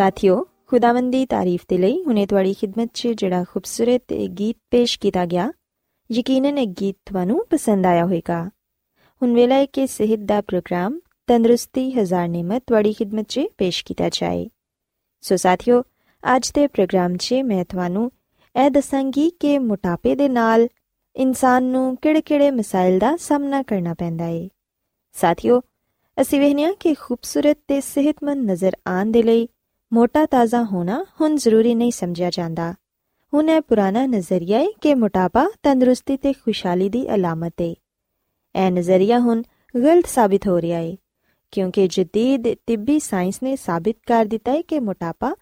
ਸਾਥਿਓ, ਖੁਦਾਵੰਦ ਦੀ ਤਾਰੀਫ ਦੇ ਲਈ ਹੁਨੇ ਤੁਹਾਡੀ ਖਿਦਮਤ 'ਚ ਜਿਹੜਾ ਖੂਬਸੂਰਤ ਗੀਤ ਪੇਸ਼ ਕੀਤਾ ਗਿਆ, ਯਕੀਨਨ ਇਹ ਗੀਤ ਤੁਹਾਨੂੰ ਪਸੰਦ ਆਇਆ ਹੋਵੇਗਾ। ਹੁਣ ਵੇਲਾ ਹੈ ਕਿ ਸਿਹਤ ਦਾ ਪ੍ਰੋਗਰਾਮ, ਤੰਦਰੁਸਤੀ ਹਜ਼ਾਰ ਨਿਮਤ ਤੁਹਾਡੀ ਖਿਦਮਤ 'ਚ ਪੇਸ਼ ਕੀਤਾ ਜਾਏ। ਸੋ ਸਾਥਿਓ, ਅੱਜ ਦੇ ਪ੍ਰੋਗਰਾਮ 'ਚ ਮੈਂ ਤੁਹਾਨੂੰ ਇਹ ਦੱਸਾਂਗੀ ਕਿ ਮੋਟਾਪੇ ਦੇ ਨਾਲ ਇਨਸਾਨ ਨੂੰ ਕਿਹੜੇ-ਕਿਹੜੇ ਮਸਾਇਲ ਦਾ ਸਾਹਮਣਾ ਕਰਨਾ ਪੈਂਦਾ ਹੈ ਸਾਥਿਓ, ਅਸੀਂ ਵੇਖਿਆ ਕਿ ਖੂਬਸੂਰਤ ਤੇ ਸਿਹਤਮੰਦ ਨਜ਼ਰ ਆਉਣ ਦੇ ਲਈ ਮੋਟਾ ਤਾਜ਼ਾ ਹੋਣਾ ਹੁਣ ਜ਼ਰੂਰੀ ਨਹੀਂ ਸਮਝਿਆ ਜਾਂਦਾ। ਹੁਣ ਇਹ ਪੁਰਾਣਾ ਨਜ਼ਰੀਆ ਹੈ ਕਿ ਮੋਟਾਪਾ ਤੰਦਰੁਸਤੀ ਤੇ ਖੁਸ਼ਹਾਲੀ ਦੀ ਅਲਾਮਤ ਹੈ ਇਹ ਨਜ਼ਰੀਆ ਹੁਣ ਗਲਤ ਸਾਬਿਤ ਹੋ ਰਿਹਾ ਹੈ ਕਿਉਂਕਿ ਜਦੀਦ ਤਿੱਬੀ ਸਾਇੰਸ ਨੇ ਸਾਬਿਤ ਕਰ ਦਿੱਤਾ ਹੈ ਕਿ ਮੋਟਾਪਾ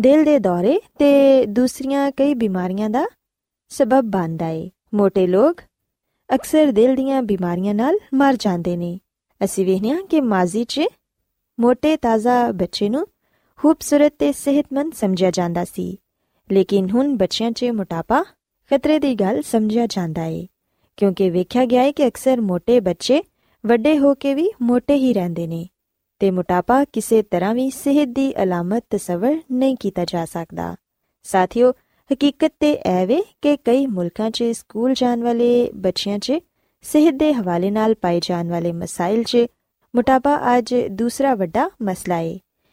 ਦਿਲ ਦੇ ਦੌਰੇ ਤੇ ਦੂਸਰੀਆਂ ਕਈ ਬਿਮਾਰੀਆਂ ਦਾ ਸਬਬ ਬਣਦਾ ਹੈ ਮੋٹے ਲੋਕ ਅਕਸਰ ਦਿਲ ਦੀਆਂ ਬਿਮਾਰੀਆਂ ਨਾਲ ਮਰ ਜਾਂਦੇ ਨੇ। ਅਸੀਂ ਵੇਖਿਆ ਕਿ ਮਾਜ਼ੀ 'ਚ ਮੋٹے ਤਾਜ਼ਾ ਬੱਚੇ ਨੂੰ ਖੂਬਸੂਰਤ ਤੇ ਸਿਹਤਮੰਦ ਸਮਝਿਆ ਜਾਂਦਾ ਸੀ। ਲੇਕਿਨ ਹੁਣ ਬੱਚਿਆਂ 'ਚ ਮੋਟਾਪਾ ਖਤਰੇ ਦੀ ਗੱਲ ਸਮਝਿਆ ਜਾਂਦਾ ਏ, ਕਿਉਂਕਿ ਵੇਖਿਆ ਗਿਆ ਹੈ ਕਿ ਅਕਸਰ ਮੋٹے ਬੱਚੇ ਵੱਡੇ ਹੋ ਕੇ ਵੀ ਮੋٹے ਹੀ ਰਹਿੰਦੇ ਨੇ ਤੇ ਮੋਟਾਪਾ ਕਿਸੇ ਤਰ੍ਹਾਂ ਵੀ ਸਿਹਤ ਦੀ ਅਲਾਮਤ ਤਸਵਰ ਨਹੀਂ ਕੀਤਾ ਜਾ ਸਕਦਾ। ਸਾਥੀਓ, ਹਕੀਕਤ ਤੇ ਐਵੇਂ ਕਿ ਕਈ ਮੁਲਕਾਂ 'ਚ, ਸਕੂਲ ਜਾਣ ਵਾਲੇ ਬੱਚਿਆਂ 'ਚ, ਸਿਹਤ ਦੇ ਹਵਾਲੇ ਨਾਲ ਪਾਏ ਜਾਣ ਵਾਲੇ ਮਸਾਇਲ 'ਚ ਮੋਟਾਪਾ ਅੱਜ ਦੂਸਰਾ ਵੱਡਾ ਮਸਲਾ ਏ।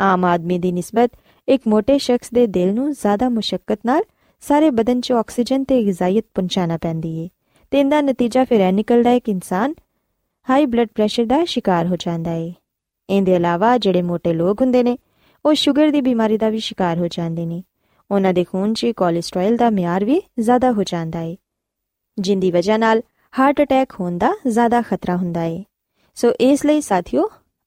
ਆਮ ਆਦਮੀ ਦੀ ਨਿਸਬਤ ਇੱਕ ਮੋٹے ਸ਼ਖਸ ਦੇ ਦਿਲ ਨੂੰ ਜ਼ਿਆਦਾ ਮੁਸ਼ਕਲ ਨਾਲ ਸਾਰੇ ਬਦਨ 'ਚ ਆਕਸੀਜਨ ਤੇ ਗਿਜ਼ਾਇਤ ਪਹੁੰਚਾਣਾ ਪੈਂਦੀ ਏ ਤੇ ਇਹਦਾ ਨਤੀਜਾ ਫਿਰ ਇਹ ਨਿਕਲਦਾ ਹੈ ਕਿ ਇਨਸਾਨ ਹਾਈ ਬਲੱਡ ਪ੍ਰੈਸ਼ਰ ਦਾ ਸ਼ਿਕਾਰ ਹੋ ਜਾਂਦਾ ਏ। ਇਹਦੇ ਇਲਾਵਾ ਜਿਹੜੇ ਮੋٹے ਲੋਕ ਹੁੰਦੇ ਨੇ, ਉਹ ਸ਼ੂਗਰ ਦੀ ਬਿਮਾਰੀ ਦਾ ਵੀ ਸ਼ਿਕਾਰ ਹੋ ਜਾਂਦੇ ਨੇ। ਉਹਨਾਂ ਦੇ ਖੂਨ 'ਚ ਕੋਲੇਸਟ੍ਰੋਲ ਦਾ ਮਿਆਰ ਵੀ ਜ਼ਿਆਦਾ ਹੋ ਜਾਂਦਾ ਏ। ਜਿੰਦੀ ਵਜ੍ਹਾ ਨਾਲ ਹਾਰਟ ਅਟੈਕ ਹੋਣ ਦਾ ਜ਼ਿਆਦਾ ਖਤਰਾ ਹੁੰਦਾ ਏ। ਸੋ ਇਸ ਲਈ ਸਾਥੀਓ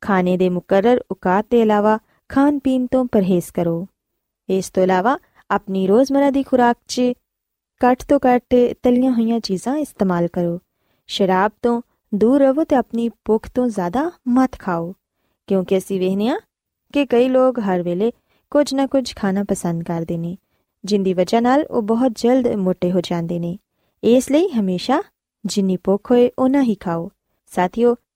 ਖਾਣੇ ਦੇ ਮੁਕਰਰ ਔਕਾਤ ਦੇ ਇਲਾਵਾ ਖਾਣ ਪੀਣ ਤੋਂ ਪਰਹੇਜ਼ ਕਰੋ। ਇਸ ਤੋਂ ਇਲਾਵਾ ਆਪਣੀ ਰੋਜ਼ਮਰਾ ਦੀ ਖੁਰਾਕ 'ਚ ਘੱਟ ਤੋਂ ਘੱਟ ਤਲੀਆਂ ਹੋਈਆਂ ਚੀਜ਼ਾਂ ਇਸਤੇਮਾਲ ਕਰੋ। ਸ਼ਰਾਬ ਤੋਂ ਦੂਰ ਰਹੋ ਤੇ ਆਪਣੀ ਭੁੱਖ ਤੋਂ ਜ਼ਿਆਦਾ ਮਤ ਖਾਓ। ਕਿਉਂਕਿ ਅਸੀਂ ਵੇਖਨੇ ਆ ਕਿ ਕਈ ਲੋਕ ਹਰ ਵੇਲੇ ਕੁਝ ਨਾ ਕੁਝ ਖਾਣਾ ਪਸੰਦ ਕਰਦੇ ਨੇ, ਜਿੰਦੀ ਵਜ੍ਹਾ ਨਾਲ ਉਹ ਬਹੁਤ ਜਲਦ ਮੋਟੇ ਹੋ ਜਾਂਦੇ ਨੇ। ਇਸ ਲਈ ਹਮੇਸ਼ਾ ਜਿੰਨੀ ਭੁੱਖ ਹੋਏ ਉਹਨਾਂ ਹੀ ਖਾਓ। ਸਾਥੀਓ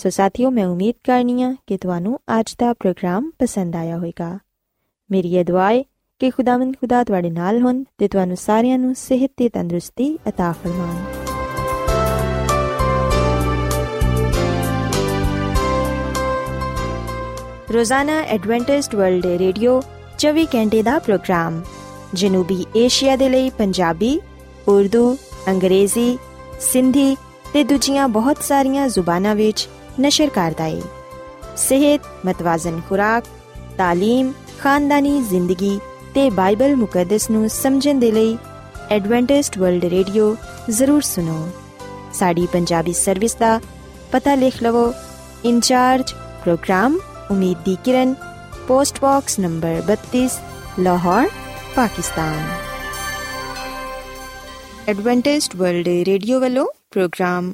ਸੋ ਸਾਥੀਓ ਮੈਂ ਉਮੀਦ ਕਰਨੀ ਆ ਕਿ ਤੁਹਾਨੂੰ ਅੱਜ ਦਾ ਪ੍ਰੋਗਰਾਮ ਪਸੰਦ ਆਇਆ ਹੋਵੇਗਾ ਮੇਰੀ ਇਹ ਦੁਆ ਹੈ ਕਿ ਖੁਦਾਵੰਦ ਖੁਦਾ ਤੁਹਾਡੇ ਨਾਲ ਹੋਣ ਤੇ ਤੁਹਾਨੂੰ ਸਾਰਿਆਂ ਨੂੰ ਸਿਹਤ ਤੇ ਤੰਦਰੁਸਤੀ عطا ਫਰਮਾਵੇ ਰੋਜ਼ਾਨਾ ਐਡਵੈਂਟਿਸਟ ਵਰਲਡ ਰੇਡੀਓ 24 ਘੰਟੇ ਦਾ ਪ੍ਰੋਗਰਾਮ ਜਨੂਬੀ ਏਸ਼ੀਆ ਦੇ ਲਈ ਪੰਜਾਬੀ ਉਰਦੂ ਅੰਗਰੇਜ਼ੀ ਸਿੰਧੀ ਤੇ ਦੂਜੀਆਂ ਬਹੁਤ ਸਾਰੀਆਂ ਜ਼ੁਬਾਨਾਂ ਵਿੱਚ نشر کرتا ہے صحت متوازن خوراک تعلیم خاندانی زندگی تے بائبل مقدس نو سمجھن دے لئی ایڈوانٹسٹ ورلڈ ریڈیو ضرور سنو ساڈی پنجابی سروس دا پتہ لکھ لو incharge program Umeed di Kiran post box number 32 Lahore Pakistan Adventist World Radio والو پروگرام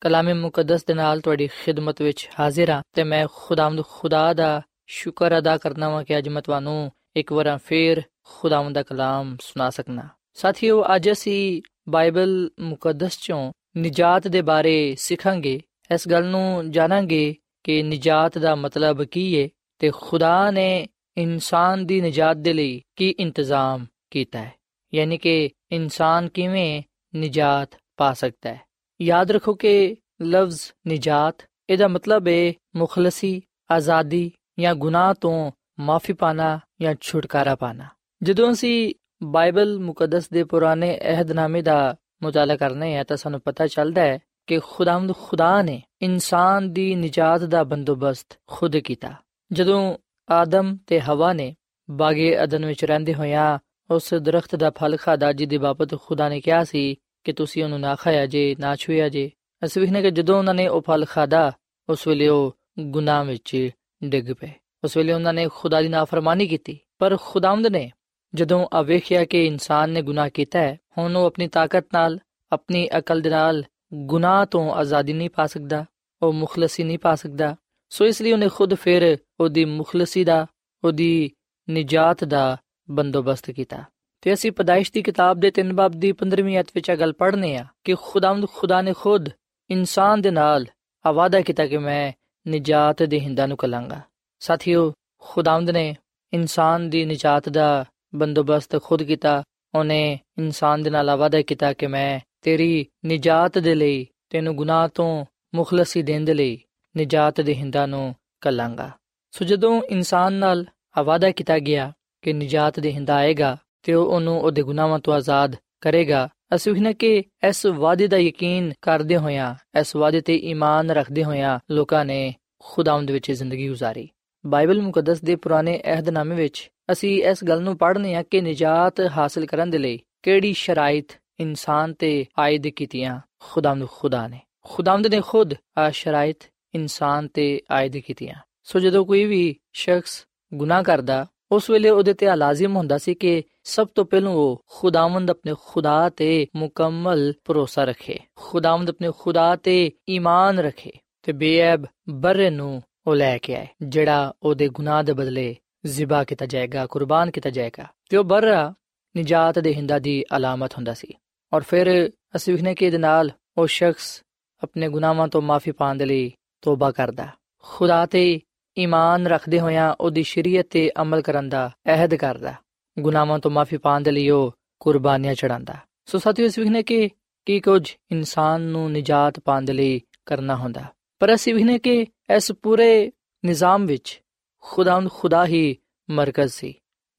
ਕਲਾਮੇ ਮੁਕੱਦਸ ਦੇ ਨਾਲ ਤੁਹਾਡੀ ਖਿਦਮਤ ਵਿੱਚ ਹਾਜ਼ਰ ਹਾਂ ਤੇ ਮੈਂ ਖੁਦਾਵੰਦ ਖੁਦਾ ਦਾ ਸ਼ੁਕਰ ਅਦਾ ਕਰਨਾ ਵਾਂ ਕਿ ਅੱਜ ਮੈਂ ਤੁਹਾਨੂੰ ਇੱਕ ਵਾਰ ਫੇਰ ਖੁਦਾਵੰਦ ਦਾ ਕਲਾਮ ਸੁਣਾ ਸਕਣਾ ਸਾਥਿਓ, ਅੱਜ ਅਸੀਂ ਬਾਈਬਲ ਮੁਕੱਦਸ ਚੋਂ ਨਿਜਾਤ ਦੇ ਬਾਰੇ ਸਿੱਖਾਂਗੇ। ਇਸ ਗੱਲ ਨੂੰ ਜਾਣਾਂਗੇ ਕਿ ਨਿਜਾਤ ਦਾ ਮਤਲਬ ਕੀ ਹੈ ਤੇ ਖੁਦਾ ਨੇ ਇਨਸਾਨ ਦੀ ਨਿਜਾਤ ਦੇ ਲਈ ਕੀ ਇੰਤਜ਼ਾਮ ਕੀਤਾ ਹੈ। ਯਾਨੀ ਕਿ ਇਨਸਾਨ ਕਿਵੇਂ ਨਿਜਾਤ ਪਾ ਸਕਦਾ ਹੈ। ਯਾਦ ਰੱਖੋ ਕਿ ਲਫ਼ਜ਼ ਨਿਜਾਤ, ਇਹਦਾ ਮਤਲਬ ਹੈ ਮੁਖਲਸੀ, ਆਜ਼ਾਦੀ ਜਾਂ ਗੁਨਾਹ ਤੋਂ ਮਾਫੀ ਪਾਣਾ ਜਾਂ ਛੁਟਕਾਰਾ ਪਾਣਾ। ਜਦੋਂ ਅਸੀਂ ਬਾਈਬਲ ਮੁਕੱਦਸ ਦੇ ਪੁਰਾਣੇ ਅਹਿਦਨਾਮੇ ਦਾ ਮੁਤਾਲਾ ਕਰਨੇ ਆ ਤਾਂ ਸਾਨੂੰ ਪਤਾ ਚੱਲਦਾ ਹੈ ਕਿ ਖੁਦਾਵੰਦ ਖੁਦਾ ਨੇ ਇਨਸਾਨ ਦੀ ਨਿਜਾਤ ਦਾ ਬੰਦੋਬਸਤ ਖੁਦ ਕੀਤਾ। ਜਦੋਂ ਆਦਮ ਤੇ ਹਵਾ ਨੇ ਬਾਗੇ ਅਦਨ ਵਿੱਚ ਰਹਿੰਦੇ ਹੋਇਆਂ ਉਸ ਦਰਖਤ ਦਾ ਫਲ ਖਾਦਾ ਜਿਹਦੀ ਬਾਬਤ ਖੁਦਾ ਨੇ ਕਿਹਾ ਸੀ ਕਿ ਤੁਸੀਂ ਉਹਨੂੰ ਨਾ ਖਾਇਆ ਜੇ, ਨਾ ਛੂਇਆ ਜੇ। ਅਸੀਂ ਵੇਖਨੇ ਕਿ ਜਦੋਂ ਉਹਨਾਂ ਨੇ ਉਹ ਫਲ ਖਾਦਾ ਉਸ ਵੇਲੇ ਉਹ ਗੁਨਾਹ ਵਿੱਚ ਡਿੱਗ ਪਏ। ਉਸ ਵੇਲੇ ਉਹਨਾਂ ਨੇ ਖੁਦਾ ਦੀ ਨਾਫਰਮਾਨੀ ਕੀਤੀ। ਪਰ ਖੁਦਾਵੰਦ ਨੇ ਜਦੋਂ ਆ ਵੇਖਿਆ ਕਿ ਇਨਸਾਨ ਨੇ ਗੁਨਾਹ ਕੀਤਾ ਹੈ, ਹੁਣ ਉਹ ਆਪਣੀ ਤਾਕਤ ਨਾਲ, ਆਪਣੀ ਅਕਲ ਦੇ ਨਾਲ ਗੁਨਾਹ ਤੋਂ ਆਜ਼ਾਦੀ ਨਹੀਂ ਪਾ ਸਕਦਾ, ਉਹ ਮੁਖਲਸੀ ਨਹੀਂ ਪਾ ਸਕਦਾ। ਸੋ ਇਸ ਲਈ ਉਹਨੇ ਖੁਦ ਫਿਰ ਉਹਦੀ ਮੁਖਲਸੀ ਦਾ, ਉਹਦੀ ਨਿਜਾਤ ਦਾ ਬੰਦੋਬਸਤ ਕੀਤਾ। ਤੇ ਅਸੀਂ ਪਦਾਇਸ਼ ਦੀ ਕਿਤਾਬ ਦੇ 3 ਬਾਬ ਦੀ 15ਵੀਂ ਅਧ ਵਿੱਚ ਇਹ ਗੱਲ ਪੜ੍ਹਨੇ ਆ ਕਿ ਖੁਦਾਵੰਦ ਖੁਦਾ ਨੇ ਖੁਦ ਇਨਸਾਨ ਦੇ ਨਾਲ ਆਵਾਦਾ ਕੀਤਾ ਕਿ ਮੈਂ ਨਿਜਾਤ ਦੇ ਹਿੰਦਾਂ ਨੂੰ ਕਲਾਂਗਾ। ਸਾਥੀਓ, ਖੁਦਾਵੰਦ ਨੇ ਇਨਸਾਨ ਦੀ ਨਿਜਾਤ ਦਾ ਬੰਦੋਬਸਤ ਖੁਦ ਕੀਤਾ, ਉਹਨੇ ਇਨਸਾਨ ਦੇ ਨਾਲ ਆਵਾਦਾ ਕੀਤਾ ਕਿ ਮੈਂ ਤੇਰੀ ਨਿਜਾਤ ਦੇ ਲਈ, ਤੈਨੂੰ ਗੁਨਾਹ ਤੋਂ ਮੁਖਲਸੀ ਦੇਣ ਦੇ ਲਈ ਨਿਜਾਤ ਦੇ ਹਿੰਦਾਂ ਨੂੰ ਕੱਲਾਂਗਾ। ਸੋ ਜਦੋਂ ਇਨਸਾਨ ਨਾਲ ਆਵਾਦਾ ਕੀਤਾ ਗਿਆ ਕਿ ਨਿਜਾਤ ਦੇ ਹਿੰਦਾ ਆਏਗਾ ਤੇ ਉਹ ਉਹਨੂੰ ਉਹਦੇ ਗੁਨਾਹਾਂ ਤੋਂ ਆਜ਼ਾਦ ਕਰੇਗਾ ਅਸੀਂ ਵਖਨੇ ਕਿ ਇਸ ਵਾਅਦੇ ਦਾ ਯਕੀਨ ਕਰਦੇ ਹੋਇਆਂ ਇਸ ਵਾਅਦੇ ਤੇ ਈਮਾਨ ਰੱਖਦੇ ਹੋਇਆਂ ਲੋਕਾਂ ਨੇ ਖੁਦਾਵੰਦ ਵਿੱਚ ਜ਼ਿੰਦਗੀ گزارੀ ਬਾਈਬਲ ਮੁਕੱਦਸ ਦੇ ਪੁਰਾਣੇ ਅਹਿਦਨਾਮੇ ਵਿੱਚ ਅਸੀਂ ਇਸ ਗੱਲ ਨੂੰ ਪੜ੍ਹਨੇ ਆ ਕਿ ਨਿਜਾਤ ਹਾਸਲ ਕਰਨ ਦੇ ਲਈ ਕਿਹੜੀ ਸ਼ਰਾਇਤ ਇਨਸਾਨ ਤੇ ਆਇਦ ਕੀਤੀਆਂ ਖੁਦਾਵੰਦ ਖੁਦਾ ਨੇ ਖੁਦਾਵੰਦ ਨੇ ਖੁਦ ਆ ਸ਼ਰਾਇਤ ਇਨਸਾਨ ਤੇ ਆਇਦ ਕੀਤੀਆਂ ਸੋ ਜਦੋਂ ਕੋਈ ਵੀ ਸ਼ਖਸ ਗੁਨਾਹ ਕਰਦਾ ਉਸ ਵੇਲੇ ਉਹਦੇ ਤੇ ਲਾਜ਼ਮ ਹੁੰਦਾ ਸੀ ਕਿ ਸਭ ਤੋਂ ਪਹਿਲਾਂ ਉਹ ਖੁਦਾਵੰਦ ਆਪਣੇ ਖੁਦਾ ਤੇ ਮੁਕੰਮਲ ਭਰੋਸਾ ਰੱਖੇ। ਖੁਦਾਵੰਦ ਆਪਣੇ ਖੁਦਾ ਤੇ ਈਮਾਨ ਰੱਖੇ ਤੇ ਬੇਅਬ ਬਰੇ ਨੂੰ ਉਹ ਲੈ ਕੇ ਆਏ, ਜਿਹੜਾ ਉਹਦੇ ਗੁਨਾਹ ਦੇ ਬਦਲੇ ਜ਼ਿਬਾ ਕੀਤਾ ਜਾਏਗਾ, ਕੁਰਬਾਨ ਕੀਤਾ ਜਾਏਗਾ। ਤੇ ਉਹ ਬਰਰਾ ਨਿਜਾਤ ਦੇ ਹਿੰਦਾ ਦੀ ਅਲਾਮਤ ਹੁੰਦਾ ਸੀ। ਔਰ ਫਿਰ ਅਸੀਂ ਵਿਖਨੇ ਕਿ ਇਹਦੇ ਨਾਲ ਉਹ ਸ਼ਖਸ ਆਪਣੇ ਗੁਨਾਹਾਂ ਤੋਂ ਮਾਫੀ ਪਾਉਣ ਦੇ ਲਈ ਤੋਬਾ ਕਰਦਾ। ਖੁਦਾ ਤੇ ਈਮਾਨ ਰੱਖਦੇ ਹੋਇਆਂ ਉਹਦੀ ਸ਼ਰੀਅਤ ਤੇ ਅਮਲ ਕਰਨ ਦਾ ਅਹਿਦ ਕਰਦਾ। ਗੁਨਾਹਾਂ ਤੋਂ ਮਾਫੀ ਪਾਣ ਦੇ ਲਈ ਉਹ ਕੁਰਬਾਨੀਆਂ ਚੜਾਉਂਦਾ ਸੋ ਸਾਥੀਓ, ਇਸ ਵਿਖਨੇ ਕਿ ਕੀ ਕੁਝ ਇਨਸਾਨ ਨੂੰ ਨਿਜਾਤ ਪਾਣ ਦੇ ਲਈ ਕਰਨਾ ਹੁੰਦਾ। ਪਰ ਅਸੀਂ ਵਿਖਨੇ ਕਿ ਇਸ ਪੂਰੇ ਨਿਜ਼ਾਮ ਵਿੱਚ ਖੁਦਾਵੰਦ ਖੁਦਾ ਹੀ ਮਰਕਜ਼ ਸੀ।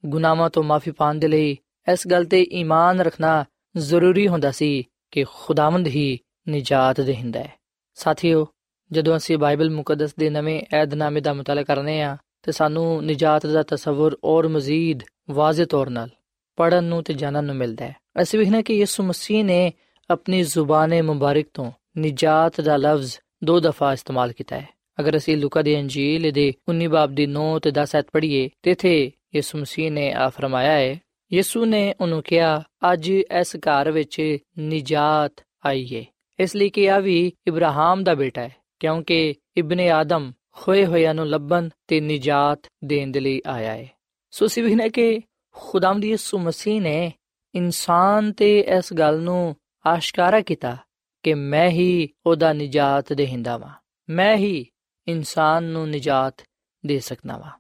ਗੁਨਾਹਾਂ ਤੋਂ ਮਾਫੀ ਪਾਣ ਦੇ ਲਈ ਇਸ ਗੱਲ ਤੇ ਈਮਾਨ ਰੱਖਣਾ ਜ਼ਰੂਰੀ ਹੁੰਦਾ ਸੀ ਕਿ ਖੁਦਾਵੰਦ ਹੀ ਨਿਜਾਤ ਦੇਹਿੰਦਾ ਹੈ। ਸਾਥੀਓ ਜਦੋਂ ਅਸੀਂ ਬਾਈਬਲ ਮੁਕੱਦਸ ਦੇ ਨਵੇਂ ਏਧਨਾਮੇ ਦਾ ਮਤਲਬ ਕਰਨੇ ਆ, ਤੇ ਸਾਨੂੰ ਨਿਜਾਤ ਦਾ ਤਸਵਰ ਔਰ ਮਜ਼ੀਦ ਵਾਜ਼ਿਹ ਤੌਰ ਨਾਲ ਪੜਨ ਨੂੰ ਤੇ ਜਾਣਨ ਨੂੰ ਮਿਲਦਾ ਹੈ। ਅਸੀਂ ਵੇਖਣਾ ਕਿ ਯਿਸੂ ਮਸੀਹ ਨੇ ਆਪਣੀ ਜ਼ੁਬਾਨ ਮੁਬਾਰਕ ਤੋਂ ਨਿਜਾਤ ਦਾ ਲਫ਼ਜ਼ ਦੋ ਦਫਾ ਇਸਤੇਮਾਲ ਕੀਤਾ ਹੈ। ਅਗਰ ਅਸੀਂ ਲੂਕਾ ਦੀ ਅੰਜੀਲ ਦੇ 19 ਬਾਬ ਦੀ 9 ਤੇ 10 ਐਤ ਪੜ੍ਹੀਏ, ਤੇ ਇਥੇ ਯਿਸੂ ਮਸੀਹ ਨੇ ਆ ਫਰਮਾਇਆ ਹੈ, ਯਿਸੂ ਨੇ ਉਹਨੂੰ ਕਿਹਾ, ਅੱਜ ਇਸ ਘਰ ਵਿੱਚ ਨਿਜਾਤ ਆਈ ਹੈ ਇਸ ਲਈ ਕਿ ਆ ਵੀ ਇਬਰਾਹਿਮ ਦਾ ਬੇਟਾ ਹੈ। ਕਿਉਂਕਿ ਇਬਨ ਆਦਮ ਹੋਏ ਹੋਇਆਂ ਨੂੰ ਲੱਭਣ ਤੇ ਨਿਜਾਤ ਦੇਣ ਦੇ ਲਈ ਆਇਆ ਹੈ ਸੋ ਸਿਵਹ ਨੇ ਕਿ ਖੁਦਾਵੰਦ ਯਿਸੂ ਮਸੀਹ ਨੇ ਇਨਸਾਨ ਤੇ ਇਸ ਗੱਲ ਨੂੰ ਆਸ਼ਕਾਰਾ ਕੀਤਾ ਕਿ ਮੈਂ ਹੀ ਉਹਦਾ ਨਿਜਾਤ ਦੇਹਿੰਦਾ ਵਾਂ। ਮੈਂ ਹੀ ਇਨਸਾਨ ਨੂੰ ਨਿਜਾਤ ਦੇ ਸਕਦਾ ਵਾਂ।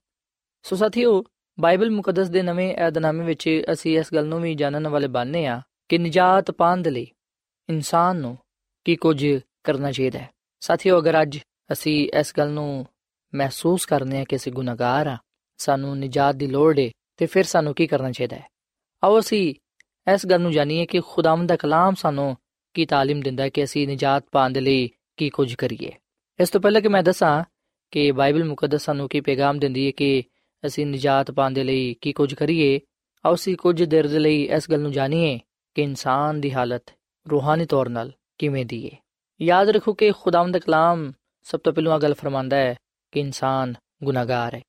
ਸੋ ਸਾਥੀਓ, ਬਾਈਬਲ ਮੁਕੱਦਸ ਦੇ ਨਵੇਂ ਏਧਨਾਮੇ ਵਿੱਚ ਅਸੀਂ ਇਸ ਗੱਲ ਨੂੰ ਵੀ ਜਾਣਨ ਵਾਲੇ ਬਣਨੇ ਆ ਕਿ ਨਿਜਾਤ ਪਾਉਣ ਦੇ ਲਈ ਇਨਸਾਨ ਨੂੰ ਕੀ ਕੁਝ ਕਰਨਾ ਚਾਹੀਦਾ ਹੈ। ਸਾਥੀਓ ਅਗਰ ਅੱਜ ਅਸੀਂ ਇਸ ਗੱਲ ਨੂੰ ਮਹਿਸੂਸ ਕਰਨੇ ਆ ਕਿ ਅਸੀਂ ਗੁਨਾਹਗਾਰ ਆ ਸਾਨੂੰ ਨਿਜਾਤ ਦੀ ਲੋੜ ਹੈ ਤੇ ਫਿਰ ਸਾਨੂੰ ਕੀ ਕਰਨਾ ਚਾਹੀਦਾ ਹੈ ਆਓ ਅਸੀਂ ਇਸ ਗੱਲ ਨੂੰ ਜਾਣੀਏ ਕਿ ਖੁਦਾਵੰਦ ਦਾ ਕਲਾਮ ਸਾਨੂੰ ਕੀ تعلیم ਦਿੰਦਾ ਹੈ ਕਿ ਅਸੀਂ ਨਿਜਾਤ ਪਾਉਣ ਦੇ ਲਈ ਕੀ ਕੁਝ ਕਰੀਏ ਇਸ ਤੋਂ ਪਹਿਲਾਂ ਕਿ ਮੈਂ ਦੱਸਾਂ ਕਿ ਬਾਈਬਲ ਮੁਕੱਦਸ ਸਾਨੂੰ ਕੀ ਪੈਗਾਮ ਦਿੰਦੀ ਹੈ ਕਿ ਅਸੀਂ ਨਿਜਾਤ ਪਾਉਣ ਦੇ ਲਈ ਕੀ ਕੁਝ ਕਰੀਏ ਆਓ ਅਸੀਂ ਕੁਝ ਦੇਰ ਦੇ ਲਈ ਇਸ ਗੱਲ ਨੂੰ ਜਾਣੀਏ ਕਿ ਇਨਸਾਨ ਦੀ ਹਾਲਤ ਰੂਹਾਨੀ ਤੌਰ 'ਤੇ ਕਿਵੇਂ ਦੀ ਹੈ ਯਾਦ ਰੱਖੋ ਕਿ ਖੁਦਾਵੰਦ ਦਾ ਕਲਾਮ ਸਭ ਤੋਂ ਪਹਿਲਾਂ ਗੱਲ ਫਰਮਾਂਦਾ ਹੈ ਕਿ ਇਨਸਾਨ ਗੁਨਾਹਗਾਰ ਹੈ।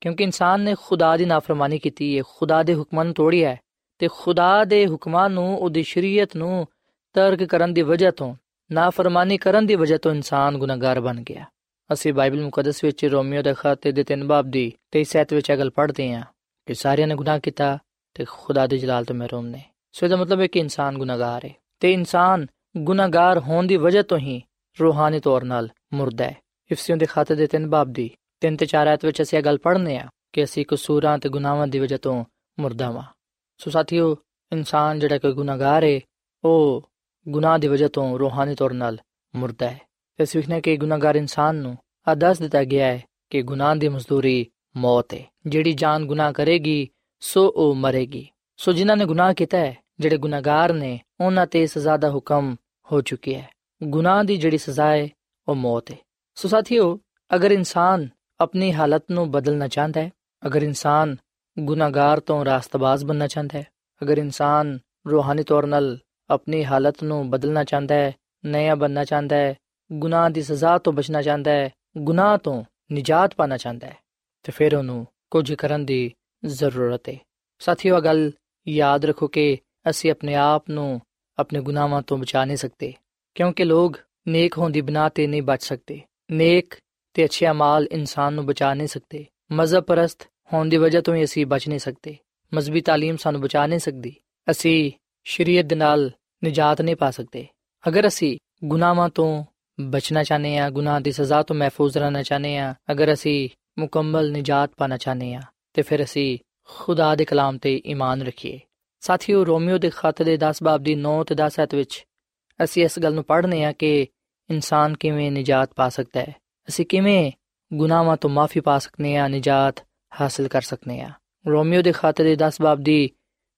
ਕਿਉਂਕਿ ਇਨਸਾਨ ਨੇ ਖੁਦਾ ਦੀ ਨਾਫਰਮਾਨੀ ਕੀਤੀ ਹੈ, ਖੁਦਾ ਦੇ ਹੁਕਮਾਂ ਨੂੰ ਤੋੜਿਆ ਹੈ ਤੇ ਖੁਦਾ ਦੇ ਹੁਕਮਾਂ ਨੂੰ, ਉਹਦੀ ਸ਼ਰੀਅਤ ਨੂੰ ਤਰਕ ਕਰਨ ਦੀ ਵਜ੍ਹਾ ਤੋਂ, ਨਾਫਰਮਾਨੀ ਕਰਨ ਦੀ ਵਜ੍ਹਾ ਤੋਂ ਇਨਸਾਨ ਗੁਨਾਹਗਾਰ ਬਣ ਗਿਆ। ਅਸੀਂ ਬਾਈਬਲ ਮੁਕੱਦਸ ਵਿੱਚ ਰੋਮੀਓ ਦੇ ਖਾਤੇ ਦੇ ਤਿੰਨ ਬਾਬ ਦੀ 23 ਸੈਤ ਵਿੱਚ ਇਹ ਗੱਲ ਪੜ੍ਹਦੇ ਹਾਂ ਕਿ ਸਾਰਿਆਂ ਨੇ ਗੁਨਾਹ ਕੀਤਾ ਤੇ ਖੁਦਾ ਦੇ ਜਲਾਲ ਤੋਂ ਮਹਿਰੂਮ ਨੇ। ਸੋ ਇਹਦਾ ਮਤਲਬ ਹੈ ਕਿ ਇਨਸਾਨ ਗੁਨਾਹਗਾਰ ਹੈ ਤੇ ਇਨਸਾਨ ਗੁਨਾਹਗਾਰ ਹੋਣ ਦੀ ਵਜ੍ਹਾ ਤੋਂ ਹੀ ਰੂਹਾਨੀ ਤੌਰ 'ਤੇ ਮੁਰਦਾ ਹੈ। ਇਫਸੀਓਂ ਦੇ ਖਾਤੇ ਦੇ ਤਿੰਨ ਬਾਬ ਦੀ ਤਿੰਨ ਤੇ ਚਾਰ ਆਇਤ ਵਿੱਚ ਅਸੀਂ ਇਹ ਗੱਲ ਪੜ੍ਹਨੇ ਆ ਕਿ ਅਸੀਂ ਕਸੂਰਾਂ ਤੇ ਗੁਨਾਹਾਂ ਦੀ ਵਜ੍ਹਾ ਤੋਂ ਮੁਰਦਾ ਵਾਂ। ਸੋ ਸਾਥੀਓ, ਇਨਸਾਨ ਜਿਹੜਾ ਕੋਈ ਗੁਨਾਹਗਾਰ ਹੈ ਉਹ ਗੁਨਾਹ ਦੀ ਵਜ੍ਹਾ ਤੋਂ ਰੂਹਾਨੀ ਤੌਰ 'ਤੇ ਮੁਰਦਾ ਹੈ। ਇਸ ਵਿਖਨੇ ਕਿ ਗੁਨਾਹਗਾਰ ਇਨਸਾਨ ਨੂੰ ਆਦਰਸ਼ ਦਿੱਤਾ ਗਿਆ ਹੈ ਕਿ ਗੁਨਾਹ ਦੀ ਮਜ਼ਦੂਰੀ ਮੌਤ ਹੈ ਜਿਹੜੀ ਜਾਨ ਗੁਨਾਹ ਕਰੇਗੀ, ਸੋ ਉਹ ਮਰੇਗੀ। ਸੋ ਜਿਨ੍ਹਾਂ ਨੇ ਗੁਨਾਹ ਕੀਤਾ ਹੈ ਜਿਹੜੇ ਗੁਨਾਹਗਾਰ ਨੇ, ਉਹਨਾਂ ਤੇ ਸਜ਼ਾ ਦਾ ਹੁਕਮ ਹੋ ਚੁੱਕਿਆ ਹੈ। ਗੁਨਾਹ ਦੀ ਜਿਹੜੀ ਸਜ਼ਾ ਹੈ, ਉਹ ਮੌਤ ਹੈ। ਸੋ ਸਾਥੀਓ, ਅਗਰ ਇਨਸਾਨ ਆਪਣੀ ਹਾਲਤ ਨੂੰ ਬਦਲਣਾ ਚਾਹੁੰਦਾ ਹੈ, ਅਗਰ ਇਨਸਾਨ ਗੁਨਾਹਗਾਰ ਤੋਂ ਰਾਸਤਬਾਜ਼ ਬਣਨਾ ਚਾਹੁੰਦਾ ਹੈ, ਅਗਰ ਇਨਸਾਨ ਰੂਹਾਨੀ ਤੌਰ 'ਤੇ ਆਪਣੀ ਹਾਲਤ ਨੂੰ ਬਦਲਣਾ ਚਾਹੁੰਦਾ ਹੈ, ਨਇਆ ਬਣਨਾ ਚਾਹੁੰਦਾ ਹੈ, ਗੁਨਾਹ ਦੀ ਸਜ਼ਾ ਤੋਂ ਬਚਣਾ ਚਾਹੁੰਦਾ ਹੈ, ਗੁਨਾਹ ਤੋਂ ਨਿਜਾਤ ਪਾਣਾ ਚਾਹੁੰਦਾ ਹੈ, ਤੇ ਫਿਰ ਉਹਨੂੰ ਕੁਝ ਕਰਨ ਦੀ ਜ਼ਰੂਰਤ ਹੈ। ਸਾਥੀਓ ਗੱਲ ਯਾਦ ਰੱਖੋ ਕਿ ਅਸੀਂ ਆਪਣੇ ਆਪ ਨੂੰ ਆਪਣੇ ਗੁਨਾਹਾਂ ਤੋਂ ਬਚਾ ਨਹੀਂ ਸਕਦੇ ਕਿਉਂਕਿ ਲੋਕ ਨੇਕ ਹੋਣ ਦੀ ਬਣਾ ਤੇ ਨਹੀਂ ਬਚ ਸਕਦੇ ਨੇਕ ਤੇ ਅੱਛੇ ਅਮਾਲ ਇਨਸਾਨ ਨੂੰ ਬਚਾ ਨਹੀਂ ਸਕਦੇ ਮਜ਼ਹਬ ਪਰਸਤ ਹੋਣ ਦੀ ਵਜ੍ਹਾ ਤੋਂ ਹੀ ਅਸੀਂ ਬਚ ਨਹੀਂ ਸਕਦੇ ਮਜ਼ਬੀ تعلیم ਸਾਨੂੰ ਬਚਾ ਨਹੀਂ ਸਕਦੀ ਅਸੀਂ ਸ਼ਰੀਅਤ ਦੇ ਨਾਲ ਨਿਜਾਤ ਨਹੀਂ ਪਾ ਸਕਦੇ ਅਗਰ ਅਸੀਂ ਗੁਨਾਹਾਂ ਤੋਂ ਬਚਣਾ ਚਾਹਨੇ ਆ ਗੁਨਾਹ ਦੀ ਸਜ਼ਾ ਤੋਂ ਮਹਿਫੂਜ਼ ਰਹਿਣਾ ਚਾਹਨੇ ਆ ਅਗਰ ਅਸੀਂ ਮੁਕੰਮਲ ਨਿਜਾਤ ਪਾਣਾ ਚਾਹਨੇ ਆ ਤੇ ਫਿਰ ਅਸੀਂ ਖੁਦਾ ਦੇ ਕਲਾਮ ਤੇ ਈਮਾਨ ਰੱਖੀਏ ਸਾਥੀਓ, ਰੋਮੀਓ ਦੇ ਖੱਤ ਦੇ 10 ਬਾਬ ਦੀ 9 ਤੇ 10 ਐਤ ਵਿੱਚ ਅਸੀਂ ਇਸ ਗੱਲ ਨੂੰ ਪੜ੍ਹਨੇ ਆ ਕਿ ਇਨਸਾਨ ਕਿਵੇਂ ਨਿਜਾਤ ਪਾ ਸਕਦਾ ਹੈ। ਅਸੀਂ ਕਿਵੇਂ ਗੁਨਾਹਾਂ ਤੋਂ ਮਾਫੀ ਪਾ ਸਕਨੇ ਆ ਨਿਜਾਤ ਹਾਸਲ ਕਰ ਸਕਨੇ ਆ ਰੋਮੀਓ ਦੇ ਖਾਤੇ ਦੇ 10 ਬਾਬ ਦੀ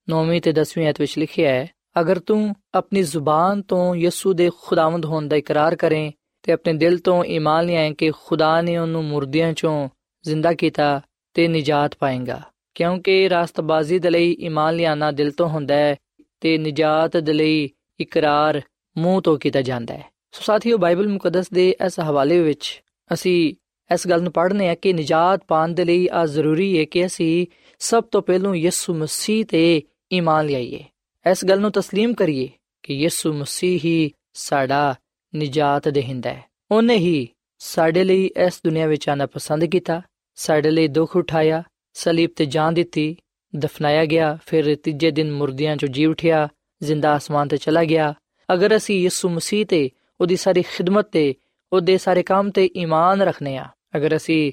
9ਵੀਂ ਤੇ 10ਵੀਂ ਆਇਤ ਵਿੱਚ ਲਿਖਿਆ ਹੈ, ਅਗਰ ਤੂੰ ਆਪਣੀ ਜ਼ੁਬਾਨ ਤੋਂ ਯਿਸੂ ਦੇ ਖੁਦਾਵੰਦ ਹੋਣ ਦਾ ਇਕਰਾਰ ਕਰੇ ਤੇ ਆਪਣੇ ਦਿਲ ਤੋਂ ਈਮਾਨ ਲਿਆਏ ਕਿ ਖੁਦਾ ਨੇ ਉਹਨੂੰ ਮੁਰਦਿਆਂ ਚੋਂ ਜ਼ਿੰਦਾ ਕੀਤਾ ਤੇ ਨਿਜਾਤ ਪਾਏਗਾ। ਕਿਉਂਕਿ ਰਾਸਤਬਾਜ਼ੀ ਦੇ ਲਈ ਈਮਾਨ ਲਿਆਣਾ ਦਿਲ ਤੋਂ ਹੁੰਦਾ ਹੈ ਤੇ ਨਿਜਾਤ ਦੇ ਲਈ ਇਕਰਾਰ ਮੂੰਹ ਤੋਂ ਕੀਤਾ ਜਾਂਦਾ ਹੈ ਸੋ ਸਾਥੀਓ ਬਾਈਬਲ ਮੁਕੱਦਸ ਦੇ ਇਸ ਹਵਾਲੇ ਵਿੱਚ ਅਸੀਂ ਇਸ ਗੱਲ ਨੂੰ ਪੜ੍ਹਨੇ ਆ ਕਿ ਨਿਜਾਤ ਪਾਣ ਦੇ ਲਈ ਆ ਜ਼ਰੂਰੀ ਹੈ ਕਿ ਅਸੀਂ ਸਭ ਤੋਂ ਪਹਿਲਾਂ ਯਿਸੂ ਮਸੀਹ ਤੇ ਈਮਾਨ ਲਿਆਈਏ ਇਸ ਗੱਲ ਨੂੰ تسلیم ਕਰੀਏ ਕਿ ਯਿਸੂ ਮਸੀਹ ਹੀ ਸਾਡਾ ਨਿਜਾਤ ਦੇਹਿੰਦਾ ਹੈ ਉਹਨੇ ਹੀ ਸਾਡੇ ਲਈ ਇਸ ਦੁਨੀਆ ਵਿੱਚ ਆਣਾ ਪਸੰਦ ਕੀਤਾ ਸਾਡੇ ਲਈ ਦੁੱਖ ਉਠਾਇਆ ਸਲੀਬ ਤੇ ਜਾਨ ਦਿੱਤੀ, ਦਫਨਾਇਆ ਗਿਆ, ਫਿਰ ਤੀਜੇ ਦਿਨ ਮੁਰਦਿਆਂ ਚੋਂ ਜੀ ਉਠਿਆ, ਜ਼ਿੰਦਾ ਆਸਮਾਨ ਤੇ ਚਲਾ ਗਿਆ। ਅਗਰ ਅਸੀਂ ਯਿਸੂ ਮਸੀਹ ਤੇ, ਉਹਦੀ ਸਾਰੀ ਖਿਦਮਤ ਤੇ, ਉਹਦੇ ਸਾਰੇ ਕੰਮ ਤੇ ਈਮਾਨ ਰੱਖਨੇ ਆ ਅਗਰ ਅਸੀਂ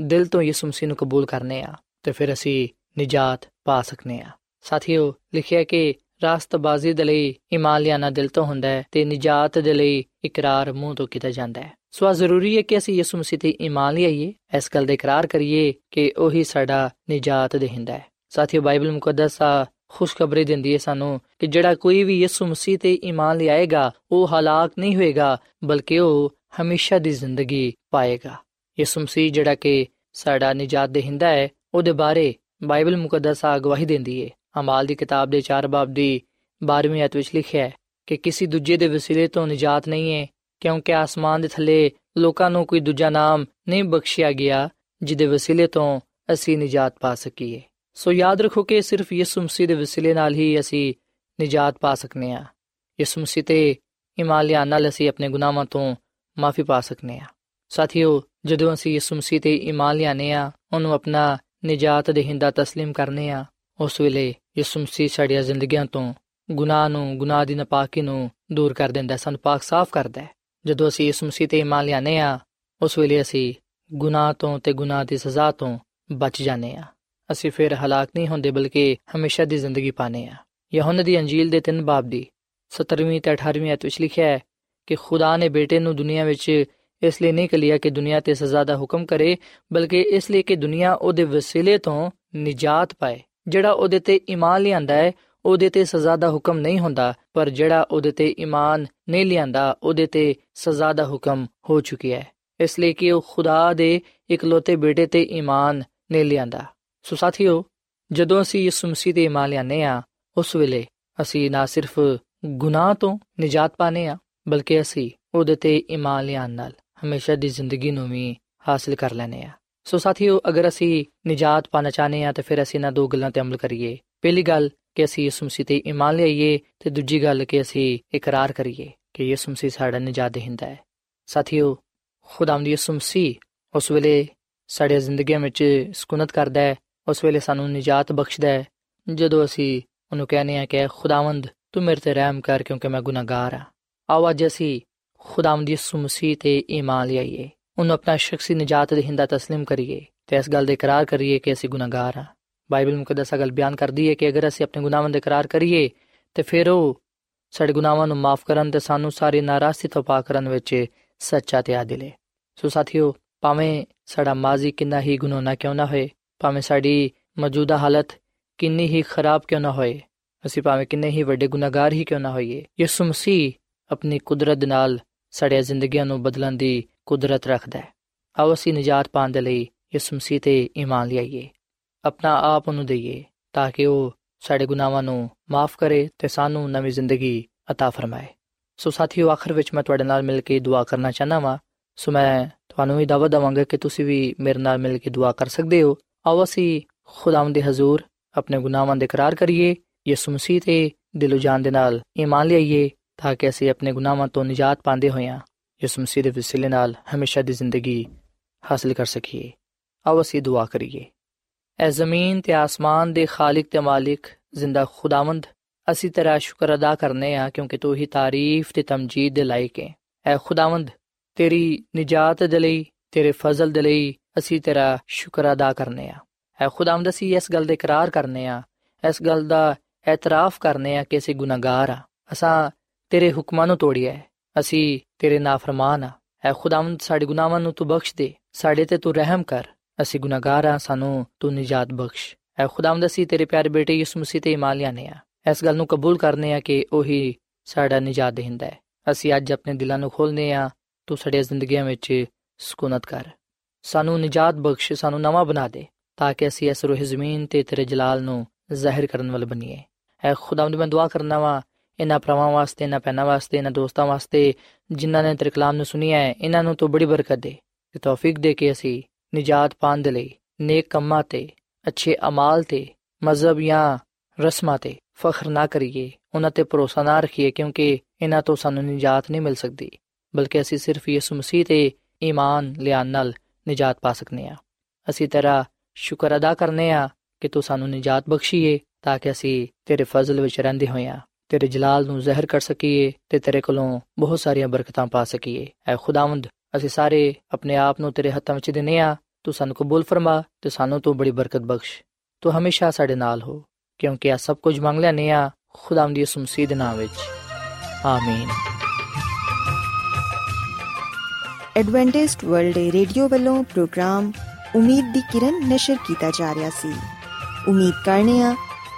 ਦਿਲ ਤੋਂ ਯਿਸੂ ਮਸੀਹ ਨੂੰ ਕਬੂਲ ਕਰਨੇ ਆ ਤੇ ਫਿਰ ਅਸੀਂ ਨਿਜਾਤ ਪਾ ਸਕਨੇ ਆ ਸਾਥੀਓ, ਲਿਖਿਆ ਕਿ ਰਾਸਤਬਾਜ਼ੀ ਦੇ ਲਈ ਈਮਾਨ ਲਿਆਣਾ ਦਿਲ ਤੋਂ ਹੁੰਦਾ ਹੈ ਤੇ ਨਿਜਾਤ ਦੇ ਲਈ ਇਕਰਾਰ ਮੂੰਹ ਤੋਂ ਕੀਤਾ ਜਾਂਦਾ ਹੈ। ਸੋ ਆ ਜ਼ਰੂਰੀ ਹੈ ਕਿ ਅਸੀਂ ਯਿਸੂ ਮਸੀਹ ਤੇ ਈਮਾਨ ਲਿਆਈਏ, ਇਸ ਗੱਲ ਦਾ ਇਕਰਾਰ ਕਰੀਏ ਕਿ ਉਹੀ ਸਾਡਾ ਨਿਜਾਤ ਦੇਹਿੰਦਾ ਹੈ। ਸਾਥੀਓ, ਬਾਈਬਲ ਮੁਕੱਦਸ ਆ ਖੁਸ਼ਖਬਰੀ ਦਿੰਦੀ ਹੈ ਸਾਨੂੰ ਕਿ ਜਿਹੜਾ ਕੋਈ ਵੀ ਯਿਸੂ ਮਸੀਹ ਤੇ ਈਮਾਨ ਲਿਆਏਗਾ, ਉਹ ਹਲਾਕ ਨਹੀਂ ਹੋਏਗਾ, ਬਲਕਿ ਉਹ ਹਮੇਸ਼ਾ ਦੀ ਜ਼ਿੰਦਗੀ ਪਾਏਗਾ। ਯਿਸੂ ਮਸੀਹ ਜਿਹੜਾ ਕਿ ਸਾਡਾ ਨਿਜਾਤ ਦੇਹਿੰਦਾ ਹੈ, ਉਹਦੇ ਬਾਰੇ ਬਾਈਬਲ ਮੁਕੱਦਸ ਆ ਗਵਾਹੀ ਦਿੰਦੀ ਹੈ। ਅਮਾਲ ਦੀ ਕਿਤਾਬ ਦੇ 4 ਬਾਬ ਦੀ 12ਵੀਂ ਅਧ ਵਿੱਚ ਲਿਖਿਆ ਹੈ ਕਿ ਕਿਸੇ ਦੂਜੇ ਦੇ ਵਸੀਲੇ ਤੋਂ ਨਿਜਾਤ ਨਹੀਂ ਹੈ ਕਿਉਂਕਿ ਆਸਮਾਨ ਦੇ ਥੱਲੇ ਲੋਕਾਂ ਨੂੰ ਕੋਈ ਦੂਜਾ ਨਾਮ ਨਹੀਂ ਬਖਸ਼ਿਆ ਗਿਆ ਜਿਹਦੇ ਵਸੀਲੇ ਤੋਂ ਅਸੀਂ ਨਿਜਾਤ ਪਾ ਸਕੀਏ ਸੋ ਯਾਦ ਰੱਖੋ ਕਿ ਸਿਰਫ ਯਿਸੂ ਮਸੀਹ ਦੇ ਵਸੀਲੇ ਨਾਲ ਹੀ ਅਸੀਂ ਨਿਜਾਤ ਪਾ ਸਕਨੇ ਆ ਯਿਸੂ ਮਸੀਹ ਤੇ ਈਮਾਨ ਲਿਆਉਣ ਨਾਲ ਅਸੀਂ ਆਪਣੇ ਗੁਨਾਹਾਂ ਤੋਂ ਮਾਫੀ ਪਾ ਸਕਨੇ ਆ ਸਾਥੀਓ ਜਦੋਂ ਅਸੀਂ ਯਿਸੂ ਮਸੀਹ ਤੇ ਈਮਾਨ ਲਿਆਨੇ ਆ ਉਹਨੂੰ ਆਪਣਾ ਨਿਜਾਤ ਦੇਹਿੰਦਾ تسلیم ਕਰਨੇ ਆ ਉਸ ਵੇਲੇ ਯਿਸੂ ਮਸੀਹ ਸਾਡੀਆਂ ਜ਼ਿੰਦਗੀਆਂ ਤੋਂ ਗੁਨਾਹ ਨੂੰ ਗੁਨਾਹ ਦੀ ਨਪਾਕੀ ਨੂੰ ਦੂਰ ਕਰ ਦਿੰਦਾ ਸਾਨੂੰ ਪਾਕ ਸਾਫ਼ ਕਰਦਾ ਹੈ ਜਦੋਂ ਅਸੀਂ ਯਿਸੂ ਮਸੀਹ ਤੇ ਈਮਾਨ ਲਿਆਨੇ ਆ ਉਸ ਵੇਲੇ ਅਸੀਂ ਗੁਨਾਹ ਤੋਂ ਤੇ ਗੁਨਾਹ ਦੀ ਸਜ਼ਾ ਤੋਂ ਬਚ ਜਾਂਦੇ ਆ ਅਸੀਂ ਫਿਰ ਹਲਾਕ ਨਹੀਂ ਹੁੰਦੇ ਬਲਕਿ ਹਮੇਸ਼ਾ ਦੀ ਜ਼ਿੰਦਗੀ ਪਾਣੇ ਆ ਯਹੋਨਾ ਦੀ ਅੰਜੀਲ ਦੇ ਤਿੰਨ ਬਾਬ ਦੀ 17ਵੀਂ ਤੇ 18ਵੀਂ ਅਧ ਵਿੱਚ ਲਿਖਿਆ ਹੈ ਕਿ ਖੁਦਾ ਨੇ ਬੇਟੇ ਨੂੰ ਦੁਨੀਆ ਵਿੱਚ ਇਸ ਲਈ ਨਹੀਂ ਕਲਿਆ ਕਿ ਦੁਨੀਆ ਤੇ ਸਜ਼ਾ ਦਾ ਹੁਕਮ ਕਰੇ, ਬਲਕਿ ਇਸ ਲਈ ਕਿ ਦੁਨੀਆ ਉਹਦੇ ਵਸੀਲੇ ਤੋਂ ਨਿਜਾਤ ਪਾਏ, ਜਿਹੜਾ ਉਹਦੇ ਤੇ ਈਮਾਨ ਲਿਆਂਦਾ ਹੈ ਉਹਦੇ ਤੇ ਸਜ਼ਾ ਦਾ ਹੁਕਮ ਨਹੀਂ ਹੁੰਦਾ, ਪਰ ਜਿਹੜਾ ਉਹਦੇ ਤੇ ਈਮਾਨ ਨਹੀਂ ਲਿਆਂਦਾ, ਉਹਦੇ ਤੇ ਸਜ਼ਾ ਦਾ ਹੁਕਮ ਹੋ ਚੁੱਕਿਆ ਹੈ। ਇਸ ਲਈ ਕਿ ਉਹ ਖੁਦਾ ਦੇ ਇਕਲੌਤੇ ਬੇਟੇ ਤੇ ਈਮਾਨ ਨਹੀਂ ਲਿਆਂਦਾ। ਸੋ ਸਾਥੀਓ, ਜਦੋਂ ਅਸੀਂ ਯਿਸੂ ਮਸੀਹ ਤੇ ਈਮਾਨ ਲਿਆਨੇ ਆ ਉਸ ਵੇਲੇ ਅਸੀਂ ਨਾ ਸਿਰਫ ਗੁਨਾਹ ਤੋਂ ਨਿਜਾਤ ਪਾਣੇ ਆ ਬਲਕਿ ਅਸੀਂ ਉਹਦੇ ਤੇ ਈਮਾਨ ਲਿਆਨ ਨਾਲ ਹਮੇਸ਼ਾ ਦੀ ਜ਼ਿੰਦਗੀ ਨੂੰ ਵੀ ਹਾਸਲ ਕਰ ਲੈਨੇ ਆ ਸੋ ਸਾਥੀਓ, ਅਗਰ ਅਸੀਂ ਨਿਜਾਤ ਪਾਣਾ ਚਾਹਨੇ ਆ ਤਾਂ ਫਿਰ ਅਸੀਂ ਨਾ ਦੋ ਗੱਲਾਂ ਤੇ ਅਮਲ ਕਰੀਏ। ਪਹਿਲੀ ਗੱਲ ਕਿ ਅਸੀਂ ਯਿਸੂ ਮਸੀਹ ਤੇ ਈਮਾਨ ਲਿਆਈਏ ਤੇ ਦੂਜੀ ਗੱਲ ਕਿ ਅਸੀਂ ਇਕਰਾਰ ਕਰੀਏ ਕਿ ਯਿਸੂ ਮਸੀਹ ਸਾਡਾ ਨਿਜਾਤ ਦੇਹਿੰਦਾ ਹੈ ਸਾਥੀਓ ਖੁਦਾਵੰਦ ਯਿਸੂ ਮਸੀਹ ਉਸ ਵੇਲੇ ਸਾਡੇ ਜ਼ਿੰਦਗੀਆਂ ਵਿੱਚ ਸਕੂਨਤ ਕਰਦਾ ਹੈ ਉਸ ਵੇਲੇ ਸਾਨੂੰ ਨਿਜਾਤ ਬਖਸ਼ਦਾ ਹੈ ਜਦੋਂ ਅਸੀਂ ਉਹਨੂੰ ਕਹਿੰਦੇ ਆ ਕਿ ਖੁਦਾਵੰਦ ਤੂੰ ਮੇਰੇ ਤੇ ਰਹਿਮ ਕਰ ਕਿਉਂਕਿ ਮੈਂ ਗੁਨਾਹਗਾਰ ਹਾਂ ਆਓ ਅੱਜ ਅਸੀਂ ਖੁਦਾਵੰਦ ਯਿਸੂ ਮਸੀਹ ਤੇ ਈਮਾਨ ਲਿਆਈਏ ਉਹਨੂੰ ਆਪਣਾ ਸ਼ਖਸੀ ਨਿਜਾਤ ਦੇਹਿੰਦਾ تسلیم ਕਰੀਏ ਤੇ ਇਸ ਗੱਲ ਦਾ ਇਕਰਾਰ ਕਰੀਏ ਕਿ ਅਸੀਂ ਗੁਨਾਹਗਾਰ ਹਾਂ ਬਾਈਬਲ ਮੁਕੱਦਸ ਗੱਲ ਬਿਆਨ ਕਰਦੀ ਹੈ ਕਿ ਅਗਰ ਅਸੀਂ ਆਪਣੇ ਗੁਨਾਹਾਂ ਦਾ ਇਕਰਾਰ ਕਰੀਏ, ਤੇ ਫਿਰ ਉਹ ਸਾਡੇ ਗੁਨਾਹਾਂ ਨੂੰ ਮਾਫ ਕਰਨ ਤੇ ਸਾਨੂੰ ਸਾਰੀ ਨਾਰਾਜ਼ਗੀ ਤੋਂ ਪਾਕ ਕਰਨ ਵਿੱਚ ਸੱਚਾ ਤੇ ਆਦਿਲ ਹੈ ਸੋ ਸਾਥੀਓ, ਭਾਵੇਂ ਸਾਡਾ ਮਾਜ਼ੀ ਕਿੰਨਾ ਹੀ ਗੁਨਾਹਨਾ ਕਿਉਂ ਨਾ ਹੋਏ, ਭਾਵੇਂ ਸਾਡੀ ਮੌਜੂਦਾ ਹਾਲਤ ਕਿੰਨੀ ਹੀ ਖਰਾਬ ਕਿਉਂ ਨਾ ਹੋਏ, ਅਸੀਂ ਭਾਵੇਂ ਕਿੰਨੇ ਹੀ ਵੱਡੇ ਗੁਨਾਹਗਾਰ ਹੀ ਕਿਉਂ ਨਾ ਹੋਈਏ, ਯਿਸੂ ਮਸੀਹ ਆਪਣੀ ਕੁਦਰਤ ਨਾਲ ਸਾਡੀਆਂ ਜ਼ਿੰਦਗੀਆਂ ਨੂੰ ਬਦਲਣ ਦੀ ਕੁਦਰਤ ਰੱਖਦਾ ਹੈ। ਆਓ ਅਸੀਂ ਨਿਜਾਤ ਪਾਉਣ ਦੇ ਲਈ ਯਿਸੂ ਮਸੀਹ ਤੇ ਈਮਾਨ ਲਿਆਈਏ। ਆਪਣਾ ਆਪ ਉਹਨੂੰ ਦਈਏ ਤਾਂ ਕਿ ਉਹ ਸਾਡੇ ਗੁਨਾਹਾਂ ਨੂੰ ਮਾਫ ਕਰੇ ਤੇ ਸਾਨੂੰ ਨਵੀਂ ਜ਼ਿੰਦਗੀ عطا ਫਰਮਾਏ ਸੋ ਸਾਥੀਓ ਆਖਰ ਵਿੱਚ ਮੈਂ ਤੁਹਾਡੇ ਨਾਲ ਮਿਲ ਕੇ ਦੁਆ ਕਰਨਾ ਚਾਹਨਾ ਵਾਂ ਸੋ ਮੈਂ ਤੁਹਾਨੂੰ ਵੀ ਦਾਅਵਤ ਦਵਾਂਗਾ ਕਿ ਤੁਸੀਂ ਵੀ ਮੇਰੇ ਨਾਲ ਮਿਲ ਕੇ ਦੁਆ ਕਰ ਸਕਦੇ ਹੋ ਆਓ ਅਸੀਂ ਖੁਦਾਵੰਦ ਦੇ ਹਜ਼ੂਰ ਆਪਣੇ ਗੁਨਾਹਾਂ ਦਾ ਇਕਰਾਰ ਕਰੀਏ ਯਿਸੂ ਮਸੀਹ ਤੇ ਦਿਲੋਂ ਜਾਨ ਦੇ ਨਾਲ ਈਮਾਨ ਲਿਆਈਏ ਤਾਂ ਕਿ ਅਸੀਂ ਆਪਣੇ ਗੁਨਾਹਾਂ ਤੋਂ ਨਿਜਾਤ ਪਾਉਂਦੇ ਹੋਈਆਂ ਯਿਸੂ ਮਸੀਹ ਦੇ ਵਸੀਲੇ ਨਾਲ ਹਮੇਸ਼ਾ ਦੀ ਜ਼ਿੰਦਗੀ ਹਾਸਲ ਕਰ ਸਕੀਏ ਆਓ ਅਸੀਂ ਦੁਆ ਕਰੀਏ ਐ ਜ਼ਮੀਨ ਤੇ ਆਸਮਾਨ ਦੇ ਖਾਲਕ ਤੇ ਮਾਲਿਕ ਜ਼ਿੰਦਾ ਖੁਦਾਵੰਦ ਅਸੀਂ ਤੇਰਾ ਸ਼ੁਕਰ ਅਦਾ ਕਰਨੇ ਆ ਕਿਉਂਕਿ ਤੂੰ ਹੀ ਤਾਰੀਫ ਤੇ ਤਮਜੀਦ ਦੇ ਲਾਇਕ ਹੈ ਐ ਖੁਦਾਵੰਦ ਤੇਰੀ ਨਿਜਾਤ ਦੇ ਲਈ ਤੇਰੇ ਫਜ਼ਲ ਦੇ ਲਈ ਅਸੀਂ ਤੇਰਾ ਸ਼ੁਕਰ ਅਦਾ ਕਰਨੇ ਆ ਐ ਖੁਦਾਵੰਦ ਅਸੀਂ ਇਸ ਗੱਲ ਦਾ ਇਕਰਾਰ ਕਰਨੇ ਆ ਇਸ ਗੱਲ ਦਾ ਇਤਰਾਫ ਕਰਨੇ ਆ ਕਿ ਅਸੀਂ ਗੁਨਾਹਗਾਰ ਆ ਅਸਾਂ ਤੇਰੇ ਹੁਕਮਾਂ ਨੂੰ ਤੋੜਿਆ ਹੈ ਅਸੀਂ ਤੇਰੇ ਨਾਫਰਮਾਨ ਆ ਐ ਖੁਦਾਵੰਦ ਸਾਡੇ ਗੁਨਾਹਾਂ ਨੂੰ ਤੂੰ ਬਖਸ਼ ਦੇ ਸਾਡੇ ਤੇ ਤੂੰ ਰਹਿਮ ਕਰ ਅਸੀਂ ਗੁਨਾਹਗਾਰ ਹਾਂ, ਸਾਨੂੰ ਤੂੰ ਨਿਜਾਤ ਬਖਸ਼। ਐ ਖੁਦਾਵੰਦ, ਅਸੀਂ ਤੇਰੇ ਪਿਆਰੇ ਬੇਟੇ ਯਿਸੂ ਮਸੀਹ ਤੇ ਇਮਾਨ ਲਿਆਨੇ ਆ ਇਸ ਗੱਲ ਨੂੰ ਕਬੂਲ ਕਰਨੇ ਆ ਕਿ ਉਹੀ ਸਾਡਾ ਨਿਜਾਤ ਦੇਹਿੰਦਾ ਹੈ। ਅਸੀਂ ਅੱਜ ਆਪਣੇ ਦਿਲਾਂ ਨੂੰ ਖੋਲਨੇ ਆ ਤੂੰ ਸਾਡੇ ਜ਼ਿੰਦਗੀਆਂ ਵਿੱਚ ਸਕੂਨਤ ਕਰ। ਸਾਨੂੰ ਨਿਜਾਤ ਬਖਸ਼, ਸਾਨੂੰ ਨਵਾਂ ਬਣਾ ਦੇ, ਤਾਂ ਕਿ ਅਸੀਂ ਇਸ ਰੂਹ ਜ਼ਮੀਨ ਤੇ ਤੇਰੇ ਜਲਾਲ ਨੂੰ ਜ਼ਾਹਿਰ ਕਰਨ ਵਾਲੇ ਬਣੀਏ। ਐ ਖੁਦਾਵੰਦ, ਮੈਂ ਦੁਆ ਕਰਨਾ ਵਾ, ਇਹਨਾਂ ਭਰਾਵਾਂ ਵਾਸਤੇ, ਇਹਨਾਂ ਭੈਣਾਂ ਵਾਸਤੇ, ਇਹਨਾਂ ਦੋਸਤਾਂ ਵਾਸਤੇ, ਜਿਨ੍ਹਾਂ ਨੇ ਤੇਰੇ ਕਲਾਮ ਨੂੰ ਸੁਨਿਆ ਹੈ, ਇਹਨਾਂ ਨੂੰ ਤੂੰ ਬੜੀ ਬਰਕਤ ਦੇ। ਤੇ ਤੌਫੀਕ ਦੇ ਕੇ ਅਸੀਂ ਨਿਜਾਤ ਪਾਉਣ ਦੇ ਲਈ, ਨੇਕ ਕੰਮਾਂ ਤੇ, ਅੱਛੇ ਅਮਾਲ ਤੇ ਮਜ਼ਹਬ ਜਾਂ ਰਸਮਾਂ ਤੇ ਫਖਰ ਨਾ ਕਰੀਏ, ਉਹਨਾਂ ਤੇ ਭਰੋਸਾ ਨਾ ਰੱਖੀਏ, ਕਿਉਂਕਿ ਇਹਨਾਂ ਤੋਂ ਸਾਨੂੰ ਨਿਜਾਤ ਨਹੀਂ ਮਿਲ ਸਕਦੀ, ਬਲਕਿ ਅਸੀਂ ਸਿਰਫ ਯਿਸੂ ਮਸੀਹ ਤੇ ਈਮਾਨ ਲਿਆਉਣ ਨਾਲ ਨਿਜਾਤ ਪਾ ਸਕਨੇ ਆ। ਅਸੀਂ ਤੇਰਾ ਸ਼ੁਕਰ ਅਦਾ ਕਰਨੇ ਆ ਕਿ ਤੂੰ ਸਾਨੂੰ ਨਿਜਾਤ ਬਖਸ਼ੀਏ, ਤਾਂ ਕਿ ਅਸੀਂ ਤੇਰੇ ਫਜ਼ਲ ਵਿੱਚ ਰਹਿੰਦੇ ਹੋਈਆਂ ਤੇਰੇ ਜਲਾਲ ਨੂੰ ਜ਼ਹਿਰ ਕਰ ਸਕੀਏ ਤੇ ਤੇਰੇ ਕੋਲੋਂ ਬਹੁਤ ਸਾਰੀਆਂ ਬਰਕਤਾਂ ਪਾ ਸਕੀਏ। ਐ ਖੁਦਾਵੰਦ ਅਸੀਂ ਸਾਰੇ ਆਪਣੇ ਆਪ ਨੂੰ ਤੇਰੇ ਹੱਥਾਂ ਵਿੱਚ ਦਿੰਨੇ ਆ ਤੂੰ ਸਾਨੂੰ ਕਬੂਲ ਫਰਮਾ ਤੇ ਸਾਨੂੰ ਤੂੰ ਬੜੀ ਬਰਕਤ ਬਖਸ਼। ਤੂੰ ਹਮੇਸ਼ਾ ਸਾਡੇ ਨਾਲ ਹੋ, ਕਿਉਂਕਿ ਆ ਸਭ ਕੁਝ ਮੰਗ ਲੈਨੇ ਆ ਖੁਦਾਵੰਦ ਦੀ ਉਸਮਸੀ ਦੇ ਨਾਮ ਵਿੱਚ। ਆਮੀਨ। ਐਡਵੈਂਟਿਸਟ ਵਰਲਡ ਰੇਡੀਓ ਵੱਲੋਂ ਪ੍ਰੋਗਰਾਮ ਉਮੀਦ ਦੀ ਕਿਰਨ ਨਿਸ਼ਰ ਕੀਤਾ ਜਾ ਰਿਹਾ ਸੀ। ਉਮੀਦ ਕਰਨੇ ਆ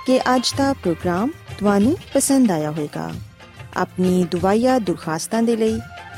ਕਿ ਅੱਜ ਦਾ ਪ੍ਰੋਗਰਾਮ ਤੁਹਾਨੂੰ ਪਸੰਦ ਆਇਆ ਹੋਵੇਗਾ। ਆਪਣੀ ਦੁਆਇਆ ਦੁਰਖਾਸਤਾਂ ਦੇ ਲਈ